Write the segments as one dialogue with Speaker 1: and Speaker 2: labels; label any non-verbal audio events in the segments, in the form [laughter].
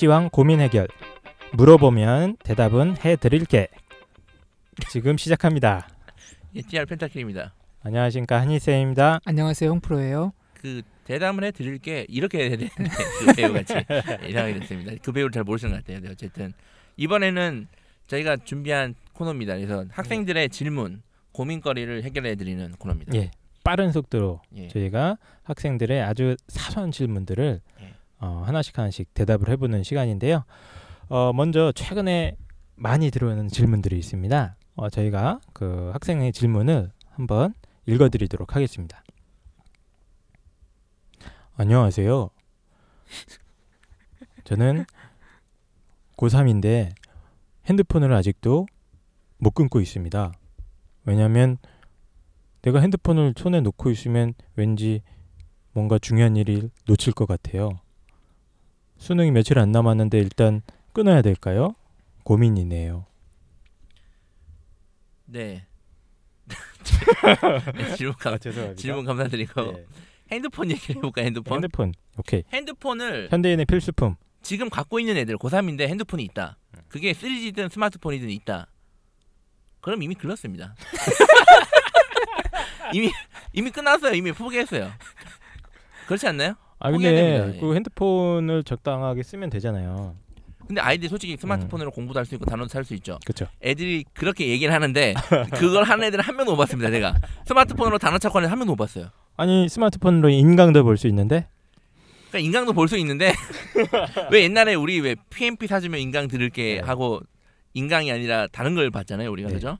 Speaker 1: 입시왕 고민 해결. 물어보면 대답은 해드릴게. 지금 시작합니다. [laughs]
Speaker 2: 예, TR 펜타킬입니다.
Speaker 1: 안녕하십니까 한희쌤입니다.
Speaker 3: 안녕하세요 홍프로예요.
Speaker 2: 그 대담을 해드릴게 이렇게 해야 되는데 [laughs] 그 배우같이 이상하게 됐습니다. 그 배우를 잘 모르시는 것 같아요. 네, 어쨌든 이번에는 저희가 준비한 코너입니다. 그래서 학생들의 질문, 고민거리를 해결해드리는 코너입니다.
Speaker 1: 예, 빠른 속도로
Speaker 2: 예.
Speaker 1: 저희가 학생들의 아주 사소한 질문들을
Speaker 2: 예.
Speaker 1: 어, 하나씩 하나씩 대답을 해보는 시간인데요. 어, 먼저 최근에 많이 들어오는 질문들이 있습니다. 어, 저희가 그 학생의 질문을 한번 읽어드리도록 하겠습니다. 안녕하세요. 저는 고3인데 핸드폰을 아직도 못 끊고 있습니다. 왜냐하면 내가 핸드폰을 손에 놓고 있으면 왠지 뭔가 중요한 일을 놓칠 것 같아요. 수능이 며칠 안 남았는데 일단 끊어야 될까요? 고민이네요.
Speaker 2: 네. [laughs] 네, 질문 감
Speaker 1: 죄송합니다.
Speaker 2: 질문 감사드리고
Speaker 1: 네.
Speaker 2: 핸드폰 얘기를 해볼까 요 핸드폰?
Speaker 1: 핸드폰. 오케이.
Speaker 2: 핸드폰을
Speaker 1: 현대인의 필수품.
Speaker 2: 지금 갖고 있는 애들 고3인데 핸드폰이 있다.
Speaker 1: 음.
Speaker 2: 그게 3G든 스마트폰이든 있다. 그럼 이미 글렀습니다. [laughs] 이미 이미 끝났어요. 이미 포기했어요. 그렇지 않나요?
Speaker 1: 아 근데
Speaker 2: 됩니다. 예.
Speaker 1: 그 핸드폰을 적당하게 쓰면 되잖아요.
Speaker 2: 근데 아이들이 솔직히
Speaker 1: 음.
Speaker 2: 스마트폰으로 공부도 할 수 있고 단어도 할수 있죠.
Speaker 1: 그렇죠.
Speaker 2: 애들이 그렇게 얘기를 하는데 그걸 하는 애들은 한 명도 못 봤습니다. 제가 스마트폰으로 단어 찾고 하는 애한 명도 못 봤어요.
Speaker 1: 아니 스마트폰으로 인강도 볼 수 있는데
Speaker 2: 그러니까 인강도 볼 수 있는데 [laughs] 왜 옛날에 우리 왜 PMP 사주면 인강 들을게
Speaker 1: 네.
Speaker 2: 하고 인강이 아니라 다른 걸 봤잖아요. 우리가
Speaker 1: 네.
Speaker 2: 그죠?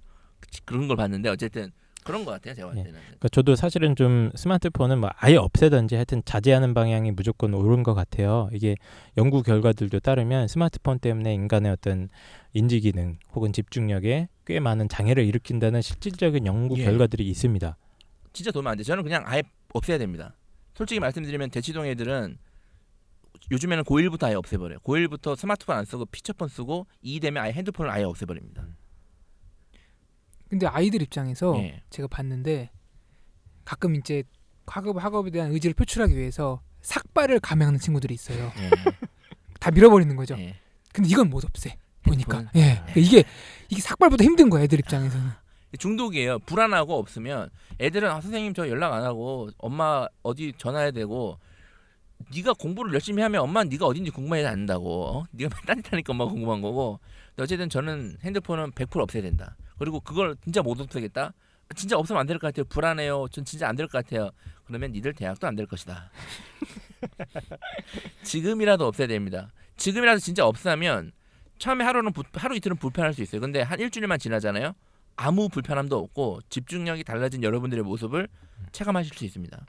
Speaker 2: 그런 걸 봤는데 어쨌든 그런 것 같아요. 제가 봤을
Speaker 1: 네.
Speaker 2: 때는.
Speaker 1: 그러니까 저도 사실은 좀 스마트폰은 뭐 아예 없애든지 하여튼 자제하는 방향이 무조건 옳은 것 같아요. 이게 연구 결과들도 따르면 스마트폰 때문에 인간의 어떤 인지 기능 혹은 집중력에 꽤 많은 장애를 일으킨다는 실질적인 연구
Speaker 2: 예.
Speaker 1: 결과들이 있습니다.
Speaker 2: 진짜 도움 안 돼. 저는 그냥 아예 없애야 됩니다. 솔직히 말씀드리면 대치동 애들은 요즘에는 고1부터 아예 없애버려요. 고1부터 스마트폰 안 쓰고 피처폰 쓰고 2 되면 아예 핸드폰을 아예 없애버립니다.
Speaker 3: 근데 아이들 입장에서
Speaker 2: 예.
Speaker 3: 제가 봤는데 가끔 이제 학업 학업에 대한 의지를 표출하기 위해서 삭발을 감행하는 친구들이 있어요.
Speaker 2: 예.
Speaker 3: 다 밀어버리는 거죠.
Speaker 2: 예.
Speaker 3: 근데 이건 못 없애. 보니까? 예 그러니까 이게 이게 삭발보다 힘든 거야 애들 입장에서는.
Speaker 2: 중독이에요. 불안하고 없으면 애들은 아, 선생님 저 연락 안 하고 엄마 어디 전화해야 되고 네가 공부를 열심히 하면 엄마 는 네가 어딘지 궁금해야 안다고 어? 네가 딴짓하니까 엄마 가 궁금한 거고 근데 어쨌든 저는 핸드폰은 100% 없애야 된다. 그리고 그걸 진짜 못 없애겠다. 진짜 없으면 안 될 것 같아요. 불안해요. 전 진짜 안 될 것 같아요. 그러면 니들 대학도 안 될 것이다. [laughs] 지금이라도 없애야 됩니다. 지금이라도 진짜 없으면 처음에 하루는 부- 하루 이틀은 불편할 수 있어요. 근데 한 일주일만 지나잖아요. 아무 불편함도 없고 집중력이 달라진 여러분들의 모습을 체감하실 수 있습니다.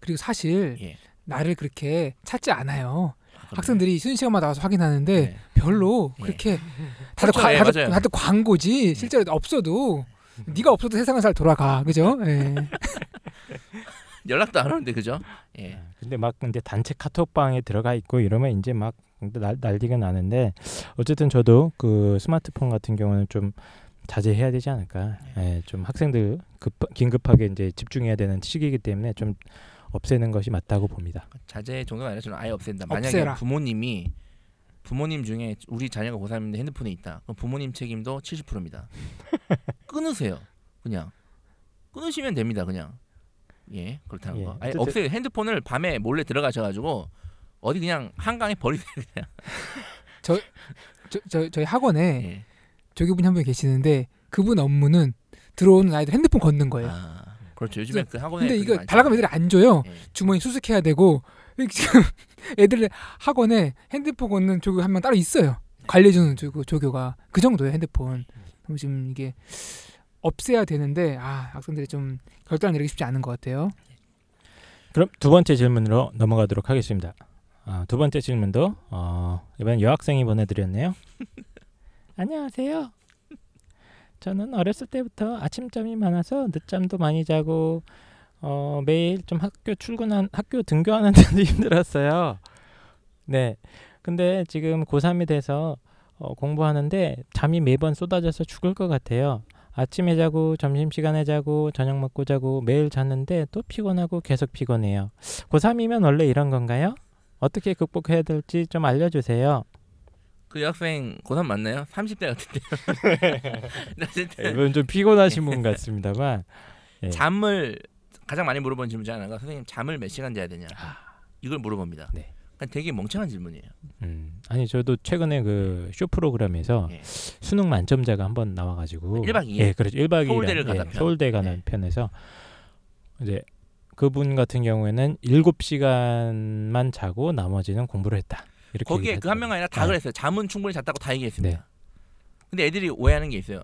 Speaker 3: 그리고 사실
Speaker 2: 예.
Speaker 3: 나를 그렇게 찾지 않아요.
Speaker 2: 아, 그럼요.
Speaker 3: 학생들이 쉬는 시간마다 와서 확인하는데
Speaker 2: 네.
Speaker 3: 별로
Speaker 2: 예.
Speaker 3: 그렇게 다들
Speaker 2: 그렇죠.
Speaker 3: 과,
Speaker 2: 예,
Speaker 3: 다들.
Speaker 2: 음.
Speaker 3: 다들 광고지 실제로 없어도 네가 없어도 세상은 잘 돌아가 그죠? 예. [laughs]
Speaker 2: 연락도 안 오는데 그죠? 예.
Speaker 1: 근데 막 근데 단체 카톡방에 들어가 있고 이러면 이제 막 날, 난리가 나는데 어쨌든 저도 그 스마트폰 같은 경우는 좀 자제해야 되지 않을까. 예, 좀 학생들 급 긴급하게 이제 집중해야 되는 시기이기 때문에 좀 없애는 것이 맞다고 봅니다.
Speaker 2: 자제 정도가 아니라 저는 아예 없앤다. 만약에
Speaker 3: 없애라.
Speaker 2: 부모님이 부모님 중에 우리 자녀가 고3인데 핸드폰에 있다. 그럼 부모님 책임도 70%입니다. [laughs] 끊으세요. 그냥 끊으시면 됩니다. 그냥 예 그렇다는
Speaker 1: 예,
Speaker 2: 거. 아예
Speaker 1: 어쨌든-
Speaker 2: 없애요. 핸드폰을 밤에 몰래 들어가셔가지고 어디 그냥 한강에 버리세요. 그냥. [laughs]
Speaker 3: 저, 저 저희 학원에
Speaker 2: 예.
Speaker 3: 조교분이 한 분 계시는데 그분 업무는 들어오는 아이들 핸드폰 걷는 거예요.
Speaker 2: 아 그렇죠. 요즘에 그 학원에
Speaker 3: 근데 이거. 달라가면 애들이 안 줘요.
Speaker 2: 예.
Speaker 3: 주머니 수색해야 되고 [laughs] 지금 애들 학원에 핸드폰 걷는 조교 한 명 따로 있어요. 관리해주는 조교, 조교가 그 정도예요 핸드폰. 그럼 지금 이게 없애야 되는데 아 학생들이 좀 결단을 내리기 쉽지 않은 것 같아요.
Speaker 1: 그럼 두 번째 질문으로 넘어가도록 하겠습니다. 아, 두 번째 질문도 어, 이번 여학생이 보내드렸네요. [laughs] 안녕하세요. 저는 어렸을 때부터 아침잠이 많아서 늦잠도 많이 자고 어, 매일 좀 학교 출근한 학교 등교하는 데도 [laughs] 힘들었어요. 네. 근데 지금 고3이 돼서 어, 공부하는데 잠이 매번 쏟아져서 죽을 것 같아요. 아침에 자고 점심시간에 자고 저녁 먹고 자고 매일 잤는데 또 피곤하고 계속 피곤해요. 고3이면 원래 이런 건가요? 어떻게 극복해야 될지 좀 알려주세요.
Speaker 2: 그 여학생 고3 맞나요? 30대 같은데요. 근데 [laughs] 어쨌든
Speaker 1: 이분 좀 피곤하신 분 같습니다만 예.
Speaker 2: 잠을 가장 많이 물어본 질문 중 하나가 선생님 잠을 몇 시간 자야 되냐 이걸 물어봅니다.
Speaker 1: 네.
Speaker 2: 그러니까 되게 멍청한 질문이에요.
Speaker 1: 음, 아니 저도 최근에 그 쇼 프로그램에서
Speaker 2: 예.
Speaker 1: 수능 만점자가 한번 나와가지고
Speaker 2: 1박 2일?
Speaker 1: 예, 그렇죠. 1박 2일
Speaker 2: 서울대를 가다 편.
Speaker 1: 서울대 가는
Speaker 2: 예.
Speaker 1: 편에서 이제 그분 같은 경우에는 7시간만 자고 나머지는 공부를 했다.
Speaker 2: 거기에 그 한명 아니라 다
Speaker 1: 네.
Speaker 2: 그랬어요. 잠은 충분히 잤다고 다 얘기했습니다.
Speaker 1: 네.
Speaker 2: 근데 애들이 오해하는 게 있어요.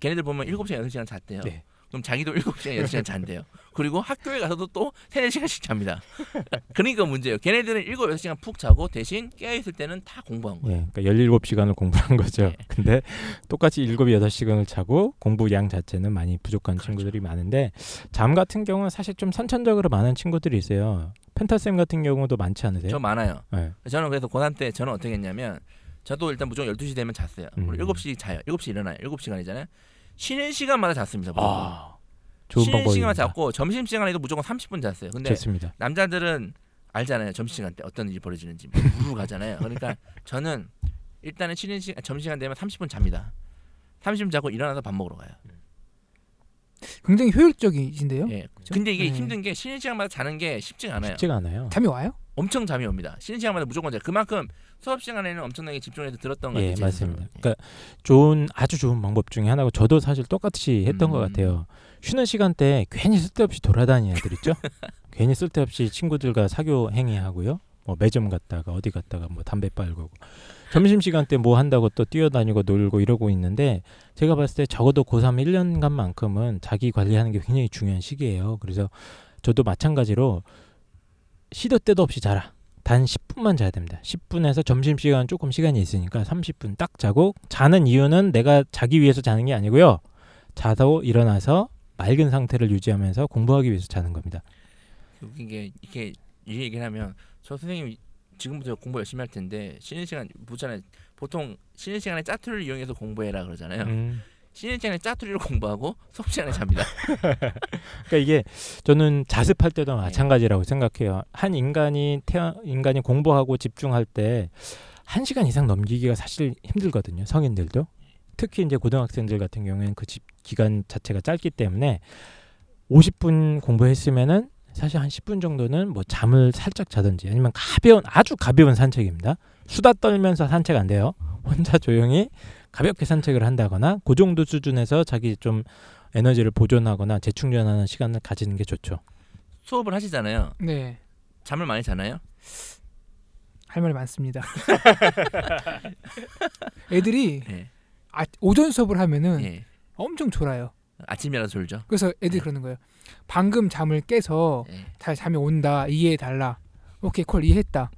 Speaker 2: 걔네들 보면 7시간 6시간 잤대요.
Speaker 1: 네.
Speaker 2: 그럼 자기도 7시간 6시간 잔대요. 그리고 학교에 가서도 또 3, 4시간씩 잡니다. [laughs] 그러니까 문제예요. 걔네들은 7, 6시간 푹 자고 대신 깨어있을 때는 다 공부한 거예요.
Speaker 1: 예, 그러니까 17시간을 공부한 거죠.
Speaker 2: 네.
Speaker 1: 근데 똑같이 7, 8시간을 자고 공부 양 자체는 많이 부족한
Speaker 2: 그렇죠.
Speaker 1: 친구들이 많은데 잠 같은 경우는 사실 좀 선천적으로 많은 친구들이 있어요. 펜타쌤 같은 경우도 많지 않으세요?
Speaker 2: 저 많아요.
Speaker 1: 네.
Speaker 2: 저는 그래서 고3 때 저는 어떻게 했냐면 저도 일단 무조건 12시 되면 잤어요.
Speaker 1: 음.
Speaker 2: 우리 7시 자요. 7시 일어나요. 7시간이잖아요. 쉬는 시간마다 잤습니다.
Speaker 1: 아, 좋은
Speaker 2: 쉬는. 시간만 잤고 점심 시간에도 무조건 30분 잤어요. 근데
Speaker 1: 좋습니다.
Speaker 2: 남자들은 알잖아요. 점심 시간 때 어떤 일이 벌어지는지 뭐 우르르 가잖아요. 그러니까 [laughs] 저는 일단은 쉬는 시간 점심 시간 되면 30분 잡니다. 30분 자고 일어나서 밥 먹으러 가요.
Speaker 3: 굉장히 효율적이신데요.
Speaker 2: 예. 근데 이게
Speaker 3: 네.
Speaker 2: 힘든 게 쉬는 시간마다 자는 게 쉽지가 않아요.
Speaker 1: 쉽지가 않아요.
Speaker 3: 잠이 와요?
Speaker 2: 엄청 잠이 옵니다. 쉬는 시간마다 무조건 자요. 그만큼 수업 시간에는 엄청나게 집중해서 들었던 것
Speaker 1: 예,
Speaker 2: 같아요. 제
Speaker 1: 맞습니다. 그러니까 좋은 아주 좋은 방법 중에 하나고 저도 사실 똑같이 했던 것
Speaker 2: 음.
Speaker 1: 같아요. 쉬는 시간대 괜히 쓸데없이 돌아다니는 애들 있죠. [laughs] 괜히 쓸데없이 친구들과 사교 행위하고요. 뭐 매점 갔다가 어디 갔다가 뭐 담배 빨고 점심 시간 때 뭐 한다고 또 뛰어다니고 놀고 이러고 있는데 제가 봤을 때 적어도 고3 1년간만큼은 자기 관리하는 게 굉장히 중요한 시기예요. 그래서 저도 마찬가지로 시도 때도 없이 자라. 단 10분만 자야 됩니다. 10분에서 점심 시간 조금 시간이 있으니까 30분 딱 자고 자는 이유는 내가 자기 위해서 자는 게 아니고요. 자도 일어나서 맑은 상태를 유지하면서 공부하기 위해서 자는 겁니다.
Speaker 2: 웃긴 게 이렇게 이 얘기를 하면 저 선생님 지금부터 공부 열심히 할 텐데 쉬는 시간 묻잖아요. 보통 쉬는 시간에 짜투리를 이용해서 공부해라 그러잖아요.
Speaker 1: 음.
Speaker 2: 쉬는 시간에 짜투리로 공부하고 수업 시간에 잡니다. [laughs] [laughs]
Speaker 1: 그러니까 이게 저는 자습할 때도 마찬가지라고 생각해요. 한 인간이 태어 인간이 공부하고 집중할 때 한 시간 이상 넘기기가 사실 힘들거든요. 성인들도 특히 이제 고등학생들 같은 경우에는 그 집 기간 자체가 짧기 때문에 50분 공부했으면은 사실 한 10분 정도는 뭐 잠을 살짝 자든지 아니면 가벼운 아주 가벼운 산책입니다. 수다 떨면서 산책 안 돼요. 혼자 [laughs] 조용히 가볍게 산책을 한다거나 그 정도 수준에서 자기 좀 에너지를 보존하거나 재충전하는 시간을 가지는 게 좋죠.
Speaker 2: 수업을 하시잖아요.
Speaker 3: 네.
Speaker 2: 잠을 많이 자나요?
Speaker 3: 할 말이 많습니다. [laughs] 애들이
Speaker 2: 예.
Speaker 3: 아, 오전 수업을 하면은
Speaker 2: 예.
Speaker 3: 엄청 졸아요.
Speaker 2: 아침이라도 졸죠.
Speaker 3: 그래서 애들이
Speaker 2: 네.
Speaker 3: 그러는 거예요. 방금 잠을 깨서
Speaker 2: 예.
Speaker 3: 다 잠이 온다. 이해해 달라. 오케이 콜 이해했다.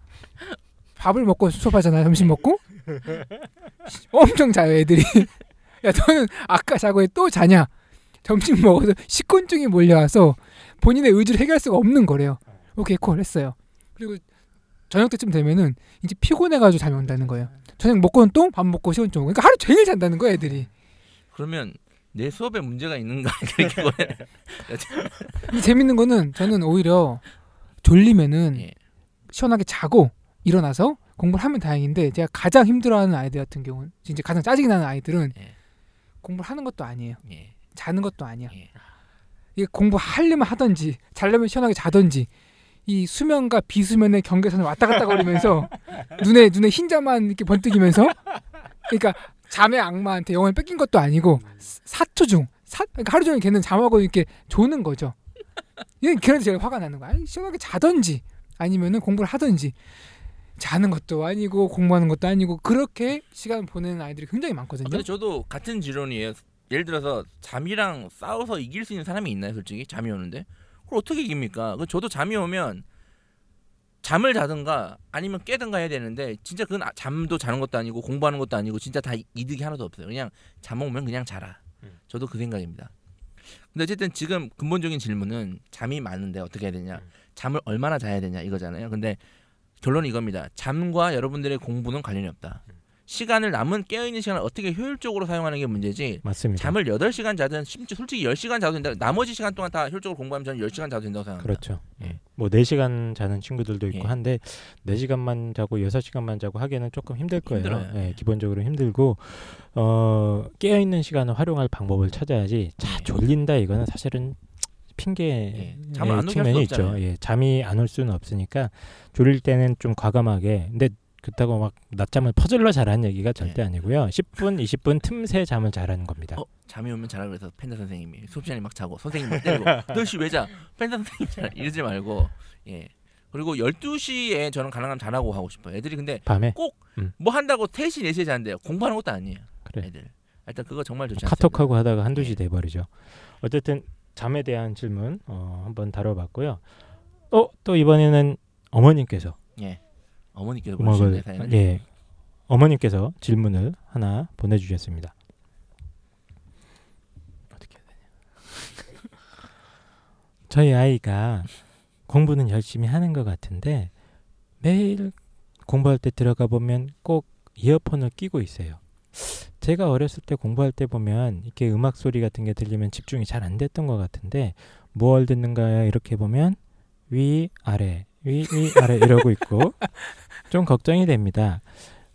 Speaker 3: 밥을 먹고 수업하잖아요. 점심 먹고 [laughs] 엄청 자요 애들이. [laughs] 야 너는 아까 자고 또 자냐? 점심 먹어서 식곤증이 몰려와서 본인의 의지를 해결할 수가 없는 거래요. 오케이 콜 했어요. 그리고 저녁 때쯤 되면은 이제 피곤해가지고 잠이 온다는 거예요. 저녁 먹고는 또 밥 먹고 식곤증 오고. 그러니까 하루 종일 잔다는 거야 애들이.
Speaker 2: 그러면 내 수업에 문제가 있는가 [laughs] 이렇게. [laughs]
Speaker 3: 근데 재밌는 거는 저는 오히려 졸리면은
Speaker 2: 예.
Speaker 3: 시원하게 자고 일어나서 공부를 하면 다행인데 제가 가장 힘들어하는 아이들 같은 경우는 진짜 가장 짜증이 나는 아이들은
Speaker 2: 예.
Speaker 3: 공부를 하는 것도 아니에요.
Speaker 2: 예.
Speaker 3: 자는 것도 아니야.
Speaker 2: 예.
Speaker 3: 이게 공부하려면 하든지 자려면 시원하게 자든지 이 수면과 비수면의 경계선을 왔다 갔다 거리면서 [laughs] 눈에 눈에 흰자만 이렇게 번뜩이면서 그러니까 잠의 악마한테 영혼을 뺏긴 것도 아니고 사투 중 사, 그러니까 하루 종일 걔는 잠하고 이렇게 조는 거죠. [laughs] 이게 그래서 제일 화가 나는 거야. 아니, 시원하게 자든지 아니면은 공부를 하든지 자는 것도 아니고 공부하는 것도 아니고 그렇게 시간 보내는 아이들이 굉장히
Speaker 2: 아,
Speaker 3: 많거든요.
Speaker 2: 근데 저도 같은 지론이에요. 예를 들어서 잠이랑 싸워서 이길 수 있는 사람이 있나요, 솔직히? 잠이 오는데. 그걸 어떻게 이깁니까? 그 저도 잠이 오면 잠을 자든가 아니면 깨든가 해야 되는데 진짜 그건 아- 잠도 자는 것도 아니고 공부하는 것도 아니고 진짜 다 이- 이득이 하나도 없어요. 그냥 잠 오면 그냥 자라.
Speaker 1: 음.
Speaker 2: 저도 그 생각입니다. 근데 어쨌든 지금 근본적인 질문은 잠이 많은데 어떻게 해야 되냐? 잠을 얼마나 자야 되냐 이거잖아요. 근데 결론은 이겁니다. 잠과 여러분들의 공부는 관련이 없다. 시간을 남은 깨어 있는 시간을 어떻게 효율적으로 사용하는 게 문제지.
Speaker 1: 맞습니다.
Speaker 2: 잠을 8시간 자든 심지어 솔직히 10시간 자도 된다. 나머지 시간 동안 다 효율적으로 공부하면 저는 10시간 자도 된다고 생각합니다.
Speaker 1: 그렇죠.
Speaker 2: 예.
Speaker 1: 뭐 4시간 자는 친구들도 있고
Speaker 2: 예.
Speaker 1: 한데 4시간만 자고 6시간만 자고 하기에는 조금 힘들 거예요.
Speaker 2: 힘들어요.
Speaker 1: 예,
Speaker 2: 예.
Speaker 1: 기본적으로 힘들고 어, 깨어 있는 시간을 활용할 방법을 찾아야지 자
Speaker 2: 예.
Speaker 1: 졸린다 이거는 사실은 핑계
Speaker 2: 예.
Speaker 1: 측면이
Speaker 2: 수
Speaker 1: 있죠. 예, 잠이 안 올 수는 없으니까 졸릴 때는 좀 과감하게 근데 그렇다고 막 낮잠을 퍼즐러 자라는 얘기가 절대 아니고요. 10분, 20분 틈새 잠을 자라는 겁니다.
Speaker 2: 어, 잠이 오면 자라 그래서 펜타 선생님이 수업 시간에 막 자고 선생님 막 때리고 8시 왜 자? 펜타 선생님 자라 [laughs] 이러지 말고 예. 그리고 12시에 저는 가능하면 자라고 하고 싶어요. 애들이 근데
Speaker 1: 밤에
Speaker 2: 뭐 한다고 3시 4시에 자는데요. 공부하는 것도 아니에요.
Speaker 1: 그래.
Speaker 2: 애들. 일단 그거 정말 좋지 않습니다.
Speaker 1: 카톡하고 하다가 한두 시
Speaker 2: 예.
Speaker 1: 돼버리죠. 어쨌든 잠에 대한 질문 어, 한번 다뤄봤고요. 어, 또 이번에는 어머님께서
Speaker 2: 예. 어머니께서
Speaker 1: 음악을
Speaker 2: 사연을
Speaker 1: 예 어머님께서 질문을 하나 보내주셨습니다. 어떻게 해야 되냐? [laughs] 저희 아이가 공부는 열심히 하는 것 같은데 매일 공부할 때 들어가 보면 꼭 이어폰을 끼고 있어요. 제가 어렸을 때 공부할 때 보면 이렇게 음악 소리 같은 게 들리면 집중이 잘 안 됐던 것 같은데 뭘 듣는가요? 이렇게 보면 위 아래 위 위 아래 이러고 있고 좀 걱정이 됩니다.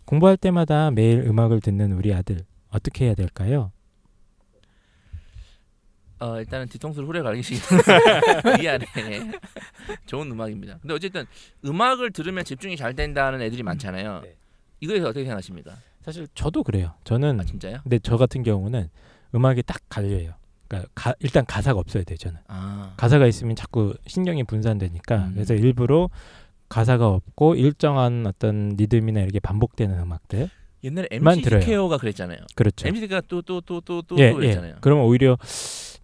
Speaker 1: 공부할 때마다 매일 음악을 듣는 우리 아들 어떻게 해야 될까요?
Speaker 2: 어, 일단은 뒤통수를 후려 갈기시기 미안해. 좋은 음악입니다. 근데 어쨌든 음악을 들으면 집중이 잘 된다는 애들이 많잖아요.
Speaker 1: 네.
Speaker 2: 이거에 대해서 어떻게 생각하십니까?
Speaker 1: 사실 저도 그래요. 저는
Speaker 2: 아 진짜요?
Speaker 1: 근데 저 같은 경우는 음악이 딱 갈려요. 그러니까 가- 일단 가사가 없어야 돼요. 저는
Speaker 2: 아.
Speaker 1: 가사가 있으면 자꾸 신경이 분산되니까
Speaker 2: 음.
Speaker 1: 그래서 일부러 가사가 없고 일정한 어떤 리듬이나 이렇게 반복되는 음악들
Speaker 2: 옛날에
Speaker 1: 만
Speaker 2: MC
Speaker 1: 들어요.
Speaker 2: 스퀘어가 그랬잖아요.
Speaker 1: 그렇죠.
Speaker 2: MC가 또 또 또 또또
Speaker 1: 예,
Speaker 2: 그랬잖아요.
Speaker 1: 예. 그러면 오히려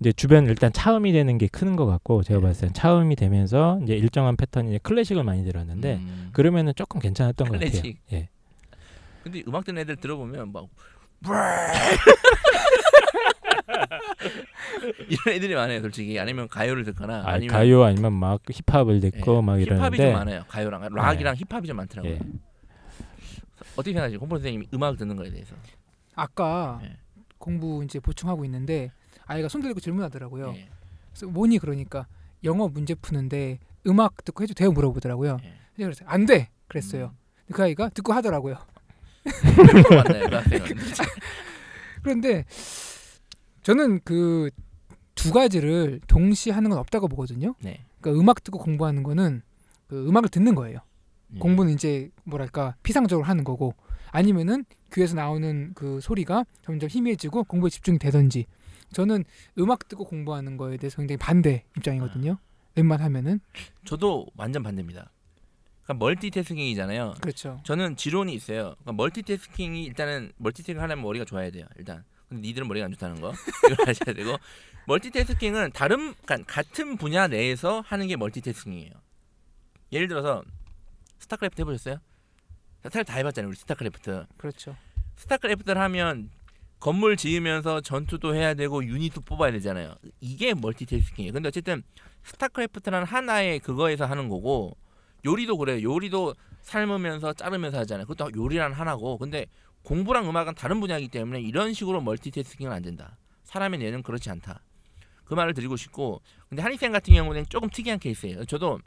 Speaker 1: 이제 주변 일단 차음이 되는 게 큰 것 같고 제가
Speaker 2: 예.
Speaker 1: 봤을 땐 차음이 되면서 이제 일정한 패턴이 이제 클래식을 많이 들었는데
Speaker 2: 음.
Speaker 1: 그러면은 조금 괜찮았던 것 같아요.
Speaker 2: 클래식.
Speaker 1: 예.
Speaker 2: 근데 음악 듣는 애들 들어보면 막 [laughs] [laughs] 이런 애들이 많아요, 솔직히. 아니면 가요를 듣거나
Speaker 1: 아,
Speaker 2: 아니면
Speaker 1: 가요 아니면 막 힙합을 듣고
Speaker 2: 예,
Speaker 1: 막
Speaker 2: 힙합이
Speaker 1: 이러는데
Speaker 2: 좀 많아요. 가요랑 락이랑 힙합이 좀 많더라고요.
Speaker 1: 예.
Speaker 2: 어떻게 생각하세요? 홍보 선생님이 음악 듣는 거에 대해서?
Speaker 3: 아까
Speaker 2: 예.
Speaker 3: 공부 이제 보충하고 있는데 아이가 손 들고 질문하더라고요.
Speaker 2: 예.
Speaker 3: 그래서 뭐니 그러니까 영어 문제 푸는데 음악 듣고 해도 돼요 물어보더라고요.
Speaker 2: 예.
Speaker 3: 그래서 안 돼. 그랬어요.
Speaker 2: 음.
Speaker 3: 그 아이가 듣고 하더라고요. [laughs]
Speaker 2: 맞나요, 그 학생은? [laughs]
Speaker 3: 그런데 저는 그 두 가지를 동시에 하는 건 없다고 보거든요.
Speaker 2: 네.
Speaker 3: 그러니까 음악 듣고 공부하는 거는 그 음악을 듣는 거예요.
Speaker 2: 음.
Speaker 3: 공부는 이제 뭐랄까 피상적으로 하는 거고 아니면은 귀에서 나오는 그 소리가 점점 희미해지고 공부에 집중이 되던지 저는 음악 듣고 공부하는 거에 대해서 굉장히 반대 입장이거든요. 웬만하면은
Speaker 2: 저도 완전 반대입니다. 그러니까 멀티태스킹이잖아요.
Speaker 3: 그렇죠.
Speaker 2: 저는 지론이 있어요. 그러니까 멀티태스킹이 일단은 멀티태스킹 하려면 머리가 좋아야 돼요. 일단. 근데 니들은 머리가 안 좋다는 거 이걸 [laughs] 아셔야 되고 멀티태스킹은 다른 그러니까 같은 분야 내에서 하는 게 멀티태스킹이에요. 예를 들어서 스타크래프트 해보셨어요? 스타크래프트 다 해봤잖아요. 우리 스타크래프트.
Speaker 3: 그렇죠.
Speaker 2: 스타크래프트를 하면 건물 지으면서 전투도 해야 되고 유닛도 뽑아야 되잖아요. 이게 멀티태스킹이에요. 근데 어쨌든 스타크래프트라는 하나의 그거에서 하는 거고 요리도 그래요. 요리도 삶으면서 자르면서 하잖아요. 그것도 요리란 하나고. 근데 공부랑 음악은 다른 분야이기 때문에 이런 식으로 멀티태스킹은 안 된다. 사람의 뇌는 그렇지 않다. 그 말을 드리고 싶고 근데 한 학생 같은 경우는 조금 특이한 케이스예요. 저도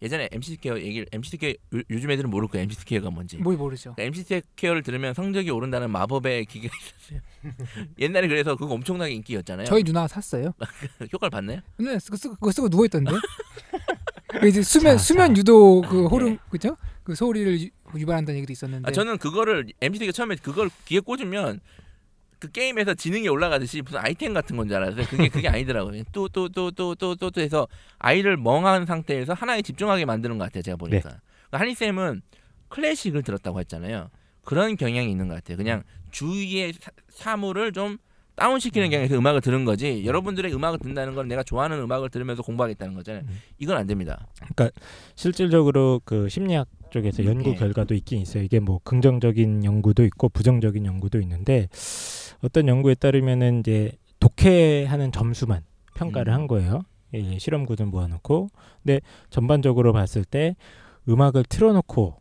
Speaker 2: 예전에 MC 스퀘어 얘기를 MC 스퀘어 요- 요즘 애들은 모를 거예요. MC 스퀘어가 뭔지.
Speaker 3: 뭘 모르죠.
Speaker 2: 그러니까 MC 스퀘어를 들으면 성적이 오른다는 마법의 기계가 있었어요. [laughs] 옛날에 그래서 그거 엄청나게 인기였잖아요.
Speaker 3: 저희 누나가 샀어요. [laughs]
Speaker 2: 효과를 봤나요?
Speaker 3: 근데 그거 쓰고, 그거 쓰고 누워 있던데. [laughs] 이제 수면
Speaker 1: 자,
Speaker 3: 수면
Speaker 1: 자.
Speaker 3: 유도 그
Speaker 2: 아,
Speaker 3: 호르
Speaker 2: 예.
Speaker 3: 그죠? 그 소리를 유- 유발한다는 얘기도 있었는데.
Speaker 2: 아, 저는 그거를 MC 스퀘어 처음에 그걸 귀에 꽂으면 그 게임에서 지능이 올라가듯이 무슨 아이템 같은 건 줄 알았어요. 그게 그게 아니더라고요. 또 또 또 또 또 또 또 해서 아이를 멍한 상태에서 하나에 집중하게 만드는 것 같아요. 제가 보니까. 그러니까 한희 쌤은 클래식을 들었다고 했잖아요. 그런 경향이 있는 것 같아요. 그냥 주위의 사, 사물을 좀 다운시키는 경향에서 음악을 들은 거지. 여러분들의 음악을 듣는다는 건 내가 좋아하는 음악을 들으면서 공부하겠다는 거잖아요.
Speaker 1: 음.
Speaker 2: 이건 안 됩니다.
Speaker 1: 실질적으로 그 심리학 쪽에서 연구
Speaker 2: 예.
Speaker 1: 결과도 있긴 있어요. 이게 뭐 긍정적인 연구도 있고 부정적인 연구도 있는데 어떤 연구에 따르면은 이제 독해하는 점수만 평가를
Speaker 2: 음.
Speaker 1: 한 거예요. 예, 실험구들 모아놓고 근데 전반적으로 봤을 때 음악을 틀어놓고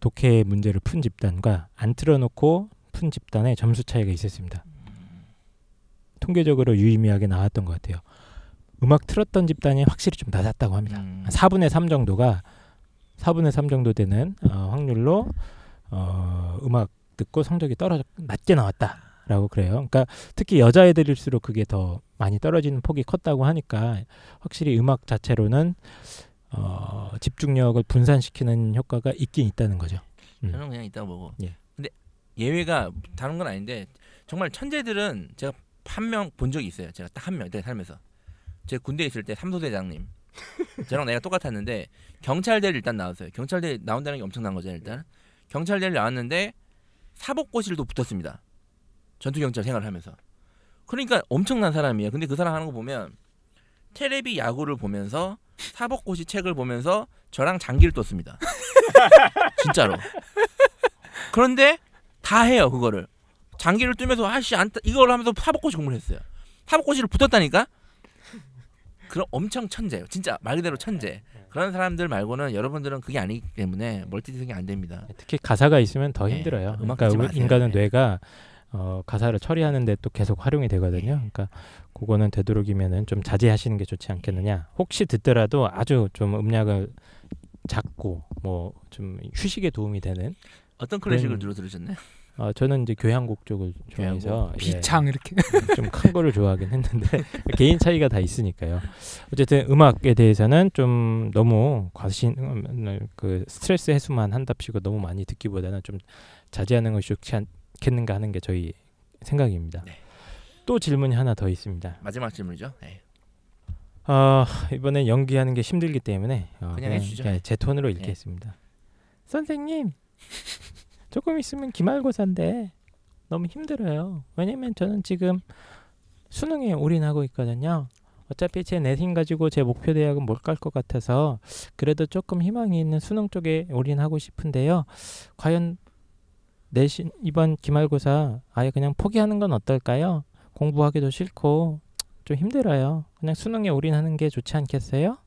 Speaker 1: 독해 문제를 푼 집단과 안 틀어놓고 푼 집단의 점수 차이가 있었습니다. 통계적으로 유의미하게 나왔던 것 같아요. 음악 틀었던 집단이 확실히 좀 낮았다고 합니다.
Speaker 2: 음.
Speaker 1: 한 4분의 3 정도가 4분의 3 정도 되는 어, 확률로 어, 음악 듣고 성적이 떨어져 낮게 나왔다라고 그래요. 그러니까 특히 여자애들일수록 그게 더 많이 떨어지는 폭이 컸다고 하니까 확실히 음악 자체로는 어, 집중력을 분산시키는 효과가 있긴 있다는 거죠. 음.
Speaker 2: 저는 그냥 있다고 보고.
Speaker 1: 예.
Speaker 2: 근데 예외가 다른 건 아닌데 정말 천재들은 제가 한 명 본 적이 있어요. 제가 딱 한명내 삶에서 제 군대 에 있을 때 삼소대장님 저랑 내가 똑같았는데 경찰대를 일단 나왔어요. 경찰대 나온다는 게 엄청난 거죠 일단. 경찰대를 나왔는데 사법고시를도 붙었습니다. 전투경찰 생활을 하면서. 그러니까 엄청난 사람이에요. 근데 그 사람 하는 거 보면 테레비 야구를 보면서 사법고시 책을 보면서 저랑 장기를 떴습니다. [laughs] 진짜로. 그런데 다 해요 그거를. 장기를 뜨면서 아씨 안 따- 이걸 하면서 사법고시 공부를 했어요. 사법고시를 붙었다니까. 그럼 엄청 천재예요. 진짜 말 그대로 천재. 그런 사람들 말고는 여러분들은 그게 아니기 때문에 멀티태스킹이 안 됩니다.
Speaker 1: 특히 가사가 있으면 더
Speaker 2: 네,
Speaker 1: 힘들어요.
Speaker 2: 음악
Speaker 1: 그러니까
Speaker 2: 마세요.
Speaker 1: 인간은
Speaker 2: 네.
Speaker 1: 뇌가 어, 가사를 처리하는데 또 계속 활용이 되거든요. 그러니까 그거는 되도록이면은 좀 자제하시는 게 좋지 않겠느냐. 혹시 듣더라도 아주 좀 음량을 작고 뭐 좀 휴식에 도움이 되는.
Speaker 2: 어떤 클래식을
Speaker 1: 그런-
Speaker 2: 주로 들으셨나요?
Speaker 1: 어, 저는 이제 교향곡 쪽을 좋아해서 예,
Speaker 3: 비창 이렇게
Speaker 1: 좀 큰 거를 좋아하긴 했는데 [laughs] 개인 차이가 다 있으니까요. 어쨌든 음악에 대해서는 좀 너무 과신 음, 그 스트레스 해소만 한답시고 너무 많이 듣기보다는 좀 자제하는 것이 좋지 않겠는가 하는 게 저희 생각입니다.
Speaker 2: 네.
Speaker 1: 또 질문이 하나 더 있습니다.
Speaker 2: 마지막 질문이죠. 네.
Speaker 1: 어, 이번엔 연기하는 게 힘들기 때문에 어,
Speaker 2: 그냥 해주죠.
Speaker 1: 그냥 제 톤으로
Speaker 2: 네.
Speaker 1: 읽겠습니다. 선생님, 조금 있으면 기말고사인데 너무 힘들어요. 왜냐면 저는 지금 수능에 올인하고 있거든요. 어차피 제 내신 가지고 제 목표 대학은 못 갈 것 같아서 그래도 조금 희망이 있는 수능 쪽에 올인하고 싶은데요. 과연 내신 이번 기말고사 아예 그냥 포기하는 건 어떨까요? 공부하기도 싫고 좀 힘들어요. 그냥 수능에 올인하는 게 좋지 않겠어요?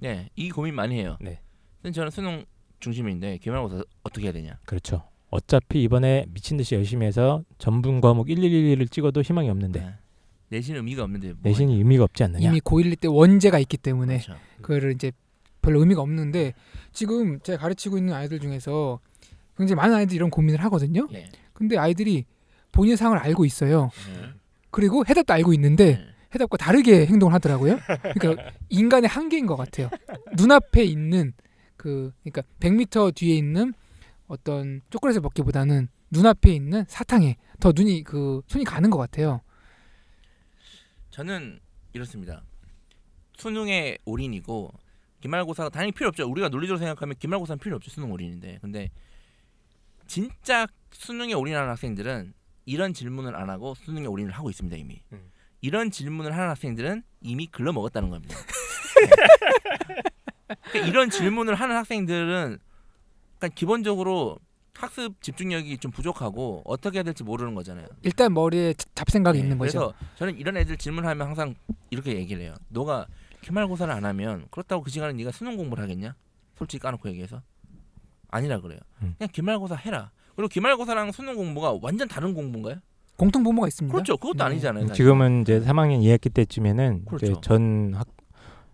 Speaker 2: 네, 이 고민 많이 해요.
Speaker 1: 네.
Speaker 2: 근데 저는 수능 중심인데 기말고사 어떻게 해야 되냐?
Speaker 1: 그렇죠. 어차피 이번에 미친 듯이 열심히 해서 전분 과목 1111을 찍어도 희망이 없는데
Speaker 2: 네. 내신 의미가 없는데 뭐가
Speaker 1: 내신이? 의미가 없지 않느냐?
Speaker 3: 이미 고1 때 원제가 있기 때문에
Speaker 2: 그렇죠.
Speaker 3: 그거를 이제 별로 의미가 없는데 지금 제가 가르치고 있는 아이들 중에서 굉장히 많은 아이들이 이런 고민을 하거든요.
Speaker 2: 예.
Speaker 3: 근데 아이들이 본인의 상을 알고 있어요.
Speaker 2: 네.
Speaker 3: 그리고 해답도 알고 있는데
Speaker 2: 네.
Speaker 3: 해답과 다르게 행동을 하더라고요. 그러니까 인간의 한계인 것 같아요. 눈앞에 있는 그 그러니까 100m 뒤에 있는 어떤 초콜릿을 먹기보다는 눈앞에 있는 사탕에 더 눈이 그 손이 가는 것 같아요.
Speaker 2: 저는 이렇습니다. 수능에 올인이고 기말고사가 당연히 필요 없죠. 우리가 논리적으로 생각하면 기말고사는 필요 없죠. 수능 올인인데. 근데 진짜 수능에 올인하는 학생들은 이런 질문을 안 하고 수능에 올인을 하고 있습니다 이미.
Speaker 1: 음.
Speaker 2: 이런 질문을 하는 학생들은 이미 글러 먹었다는 겁니다. 네. [laughs] 그러니까 이런 질문을 하는 학생들은 그러니까 기본적으로 학습 집중력이 좀 부족하고 어떻게 해야 될지 모르는 거잖아요.
Speaker 3: 일단 머리에 잡생각이
Speaker 2: 네,
Speaker 3: 있는 거죠.
Speaker 2: 그래서 저는 이런 애들 질문하면 항상 이렇게 얘기를 해요. 너가 기말고사를 안 하면 그렇다고 그 시간에 네가 수능 공부를 하겠냐? 솔직히 까놓고 얘기해서 아니라 그래요.
Speaker 1: 음.
Speaker 2: 그냥 기말고사 해라. 그리고 기말고사랑 수능 공부가 완전 다른 공부인가요?
Speaker 3: 공통 분모가 있습니다.
Speaker 2: 그렇죠. 그것도
Speaker 3: 네.
Speaker 2: 아니잖아요. 사실.
Speaker 1: 지금은 이제 3학년 2학기 때쯤에는
Speaker 2: 그렇죠.
Speaker 1: 이제 전 학,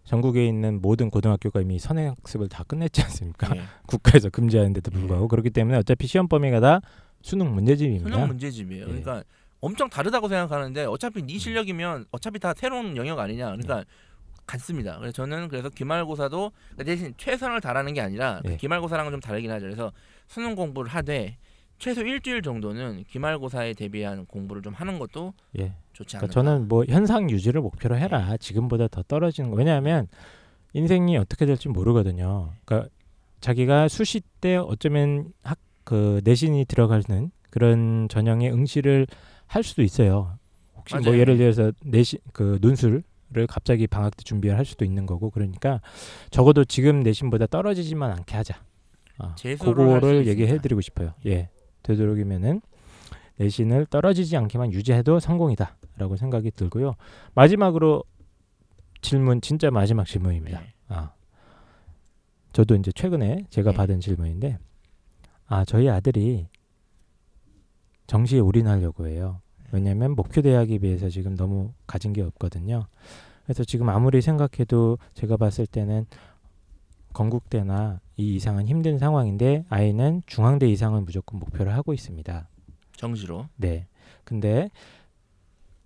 Speaker 1: 전국에 있는 모든 고등학교가 이미 선행학습을 다 끝냈지 않습니까?
Speaker 2: 예. [laughs]
Speaker 1: 국가에서 금지하는데도
Speaker 2: 네.
Speaker 1: 불구하고 그렇기 때문에 어차피 시험 범위가 다 수능 문제집입니다.
Speaker 2: 수능 문제집이에요.
Speaker 1: 예.
Speaker 2: 그러니까 엄청 다르다고 생각하는데 어차피 네 실력이면 어차피 다 새로운 영역 아니냐. 그러니까
Speaker 1: 네.
Speaker 2: 같습니다. 그래서 저는 그래서 기말고사도 대신 최선을 다하는 게 아니라 그
Speaker 1: 예.
Speaker 2: 기말고사랑은 좀 다르긴 하죠. 그래서 수능 공부를 하되 최소 일주일 정도는 기말고사에 대비한 공부를 좀 하는 것도
Speaker 1: 예.
Speaker 2: 좋지 않을까.
Speaker 1: 그러니까 저는 뭐 현상 유지를 목표로 해라. 지금보다 더 떨어지는 거. 왜냐하면 인생이 어떻게 될지 모르거든요. 그러니까 자기가 수시 때 어쩌면 학 그 내신이 들어가는 그런 전형의 응시를 할 수도 있어요. 혹시 뭐
Speaker 2: 맞아요.
Speaker 1: 예를 들어서 내신 그 논술을 갑자기 방학 때 준비를 할 수도 있는 거고 그러니까 적어도 지금 내신보다 떨어지지만 않게 하자.
Speaker 2: 할수
Speaker 1: 그거를. 얘기해드리고 싶어요. 예, 되도록이면은 내신을 떨어지지 않게만 유지해도 성공이다 라고 생각이 들고요. 마지막으로 질문 진짜 마지막 질문입니다.
Speaker 2: 네.
Speaker 1: 아, 저도 이제 최근에 제가
Speaker 2: 네.
Speaker 1: 받은 질문인데 아 저희 아들이 정시에 올인하려고 해요. 왜냐하면 목표 대학에 비해서 지금 너무 가진 게 없거든요. 그래서 지금 아무리 생각해도 제가 봤을 때는 건국대나 이 이상은 힘든 상황인데 아이는 중앙대 이상을 무조건 목표를 하고 있습니다.
Speaker 2: 정시로.
Speaker 1: 네. 근데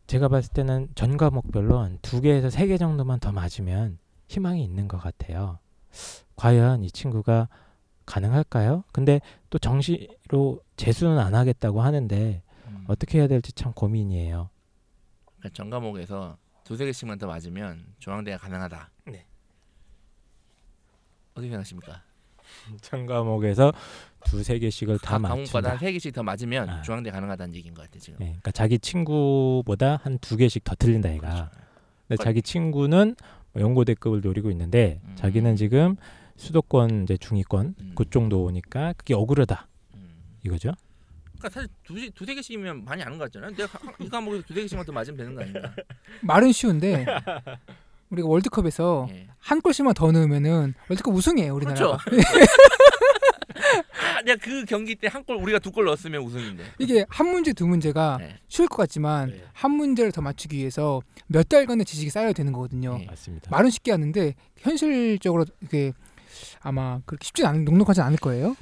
Speaker 1: 제가 봤을 때는 전 과목별로 한 두 개에서 세 개 정도만 더 맞으면 희망이 있는 것 같아요. 과연 이 친구가 가능할까요? 근데 또 정시로 재수는 안 하겠다고 하는데
Speaker 2: 음.
Speaker 1: 어떻게 해야 될지 참 고민이에요.
Speaker 2: 그러니까 전 과목에서 두세 개씩만 더 맞으면 중앙대가 가능하다.
Speaker 1: 네.
Speaker 2: 어떻게 생각하십니까?
Speaker 1: 전 과목에서 두세 개씩을 다
Speaker 2: 각 과목마다
Speaker 1: 맞춘다.
Speaker 2: 한세 개씩 더 맞으면
Speaker 1: 아.
Speaker 2: 중앙대 가능하다는 얘기인 것 같아 지금.
Speaker 1: 네, 그러니까 자기 친구보다 한 두 개씩 더 틀린다 얘가.
Speaker 2: 그렇죠.
Speaker 1: 근데 자기 친구는 뭐 연고대급을 노리고 있는데
Speaker 2: 음.
Speaker 1: 자기는 지금 수도권 이제 중위권
Speaker 2: 음.
Speaker 1: 그 정도 오니까 그게 억울하다
Speaker 2: 음.
Speaker 1: 이거죠.
Speaker 2: 그러니까 사실 두세 두세 개씩이면 많이 아는 것 같잖아요. 내가 한- 이 과목에서 두세 개씩만 더 맞으면 되는 거 아닌가? [laughs]
Speaker 3: 말은 쉬운데 [laughs] 우리가 월드컵에서
Speaker 2: 예.
Speaker 3: 한 골씩만 더 넣으면은 월드컵 우승이에요 우리나라가.
Speaker 2: 그렇죠. [laughs] 아, 내가 그 경기 때 한 골 우리가 두 골 넣었으면 우승인데.
Speaker 3: 이게 한 문제 두 문제가
Speaker 2: 네.
Speaker 3: 쉬울 것 같지만
Speaker 1: 네.
Speaker 3: 한 문제를 더 맞추기 위해서 몇 달간의 지식이 쌓여야 되는 거거든요.
Speaker 2: 네.
Speaker 1: 맞습니다.
Speaker 3: 말은 쉽게 하는데 현실적으로 이게 아마 그렇게 쉽지 않은 녹록하지 않을 거예요.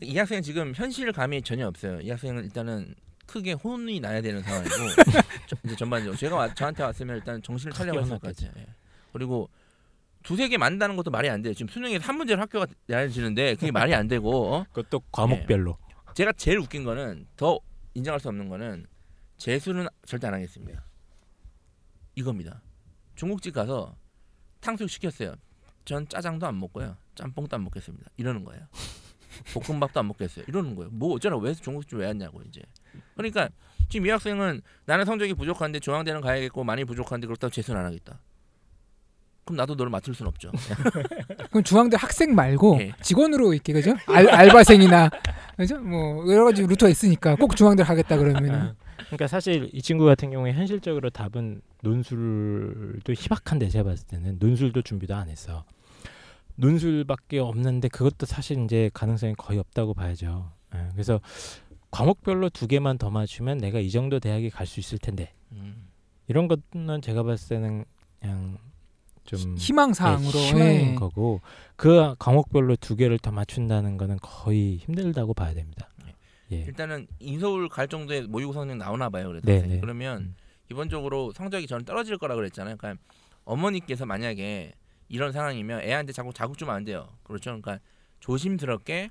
Speaker 2: 이 학생은 지금 현실감이 전혀 없어요. 이 학생은 일단은 크게 혼이 나야 되는 상황이고 [laughs] 저- 이제 전반적으로 제가 와- 저한테 왔으면 일단 정신을 차려야 할것. 같아요. 예. 그리고 두세 개 만다는 것도 말이 안 돼요. 지금 수능에서 한 문제로 학교가 나눠지는데 그게 말이 안 되고 어? [laughs]
Speaker 1: 그것도 과목별로.
Speaker 2: 제가 제일 웃긴 거는 더 인정할 수 없는 거는 재수는 절대 안 하겠습니다. 이겁니다. 중국집 가서 탕수육 시켰어요. 전 짜장도 안 먹고요. 짬뽕도 안 먹겠습니다. 이러는 거예요. [laughs] 볶음밥도 안 먹겠어요. 이러는 거예요. 뭐 어쩌라 왜 중국집 왜 왔냐고 이제. 그러니까 지금 이 학생은 나는 성적이 부족한데 중앙대는 가야겠고 많이 부족한데 그렇다고 재수는 안 하겠다. 그럼 나도 너를 맡을 순 없죠. [laughs]
Speaker 3: 그럼 중앙대 학생 말고
Speaker 2: 예.
Speaker 3: 직원으로 이렇게 그죠? 알, 알바생이나 그죠? 뭐 여러 가지 루트가 있으니까 꼭 중앙대 가겠다 그러면은
Speaker 1: 그러니까 사실 이 친구 같은 경우에 현실적으로 답은 논술도 희박한데 제가 봤을 때는 논술도 준비도 안 했어. 논술밖에 없는데 그것도 사실 이제 가능성이 거의 없다고 봐야죠. 예, 그래서 과목별로 두 개만 더 맞추면 내가 이 정도 대학에 갈 수 있을 텐데
Speaker 2: 음.
Speaker 1: 이런 것은 제가 봤을 때는 그냥 좀
Speaker 3: 희망 사항으로
Speaker 1: 예, 희망인
Speaker 3: 예.
Speaker 1: 거고 그 과목별로 두 개를 더 맞춘다는 거는 거의 힘들다고 봐야 됩니다. 예.
Speaker 2: 일단은 인서울 갈 정도의 모의고사 성적 나오나 봐요. 그래도
Speaker 1: 네,
Speaker 2: 선생님.
Speaker 1: 네.
Speaker 2: 그러면
Speaker 1: 음.
Speaker 2: 기본적으로 성적이 저는 떨어질 거라 그랬잖아요. 그러니까 어머니께서 만약에 이런 상황이면 애한테 자꾸 자극 주면 안 돼요. 그렇죠. 그러니까 조심스럽게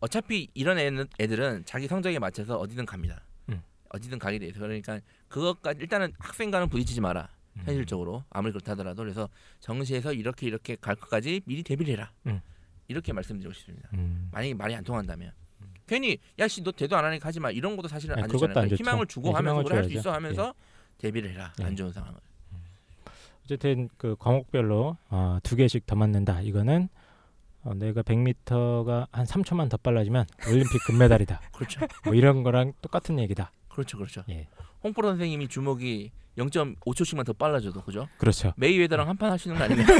Speaker 2: 어차피 이런 애는, 애들은 자기 성적에 맞춰서 어디든 갑니다.
Speaker 1: 음.
Speaker 2: 어디든 가게 돼 있어. 그러니까 그것까지 일단은 학생과는 부딪히지 마라.
Speaker 1: 음.
Speaker 2: 현실적으로 아무리 그렇다 하더라도 그래서 정시에서 이렇게 이렇게 갈 것까지 미리 대비를 해라.
Speaker 1: 음.
Speaker 2: 이렇게 말씀드리고 싶습니다.
Speaker 1: 음.
Speaker 2: 만약에 말이 안 통한다면 괜히 야씨 너 대도 안 하니까 하지 마 이런 것도 사실은
Speaker 1: 네,
Speaker 2: 안 좋잖아요.
Speaker 1: 안.
Speaker 2: 희망을 주고
Speaker 1: 네,
Speaker 2: 하면서 그래 할수
Speaker 1: 줘야죠.
Speaker 2: 있어 하면서 대비를 해라
Speaker 1: 네.
Speaker 2: 안 좋은 상황을.
Speaker 1: 어쨌든 그 과목별로 어, 두 개씩 더 맞는다. 이거는 어, 내가 100m가 한 3초만 더 빨라지면 올림픽 금메달이다. [laughs]
Speaker 2: 그렇죠,
Speaker 1: 뭐 이런 거랑 똑같은 얘기다.
Speaker 2: 그렇죠, 그렇죠.
Speaker 1: 예.
Speaker 2: 홍프로 선생님이 주먹이 0.5초씩만 더 빨라져도 그죠?
Speaker 1: 그렇죠.
Speaker 2: 메이웨더랑 한 판 하시는 거 아니면 [laughs]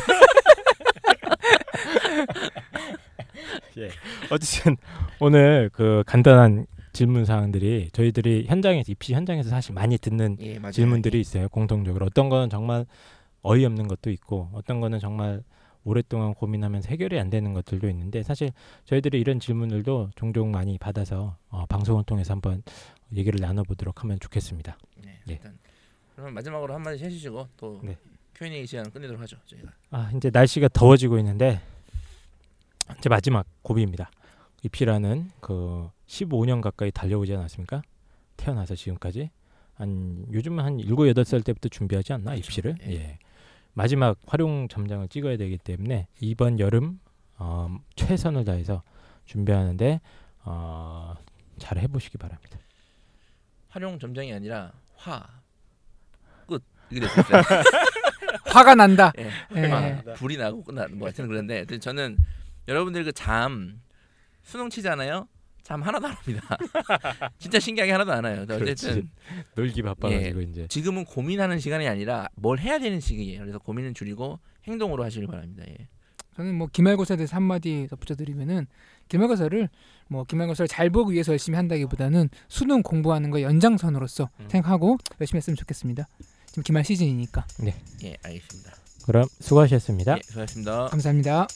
Speaker 1: 어쨌든 오늘 그 간단한 질문 사항들이 저희들이 현장에서 입시 현장에서 사실 많이 듣는
Speaker 2: 예 맞아요.
Speaker 1: 질문들이 있어요. 공통적으로 어떤 거는 정말 어이없는 것도 있고 어떤 거는 정말 오랫동안 고민하면서 해결이 안 되는 것들도 있는데 사실 저희들이 이런 질문들도 종종 많이 받아서 어, 방송을 통해서 한번 얘기를 나눠보도록 하면 좋겠습니다.
Speaker 2: 네,
Speaker 1: 예.
Speaker 2: 일단 그러면 마지막으로 한 마디 해주시고 또
Speaker 1: 네.
Speaker 2: Q&A 시간 끝내도록 하죠. 저희가
Speaker 1: 아 이제 날씨가 더워지고 있는데 이제 마지막 고비입니다. 입시라는 그 15년 가까이 달려오지 않았습니까? 태어나서 지금까지 한 요즘은 한 7, 8살 때부터 준비하지 않나
Speaker 2: 그렇죠.
Speaker 1: 입시를?
Speaker 2: 예.
Speaker 1: 예. 마지막 활용 점장을 찍어야 되기 때문에 이번 여름 어, 최선을 다해서 준비하는데 어, 잘 해보시기 바랍니다.
Speaker 2: 활용 점장이 아니라 화 끝. 이게 [laughs] 됐어요.
Speaker 3: 화가 난다.
Speaker 2: 예.
Speaker 3: 예.
Speaker 2: 아, 불이 나고 끝나 뭐 하여튼 그런데 하여튼 저는 여러분들 그 잠 수능 치잖아요. 잠 하나도 안 옵니다. 진짜 신기하게 하나도 안 와요. 어쨌든
Speaker 1: 그렇지. 놀기 바빠가지고 이제
Speaker 2: 지금은 고민하는 시간이 아니라 뭘 해야 되는 시기예요. 그래서 고민은 줄이고 행동으로 하시길 바랍니다. 예.
Speaker 3: 저는 뭐 기말고사에 대해서 한마디 덧붙여드리면은 기말고사를 뭐 기말고사를 잘 보기 위해서 열심히 한다기보다는 수능 공부하는 거 연장선으로서
Speaker 2: 음.
Speaker 3: 생각하고 열심히 했으면 좋겠습니다. 지금 기말 시즌이니까
Speaker 2: 예, 알겠습니다.
Speaker 1: 그럼 수고하셨습니다.
Speaker 2: 예, 수고하셨습니다.
Speaker 3: 감사합니다.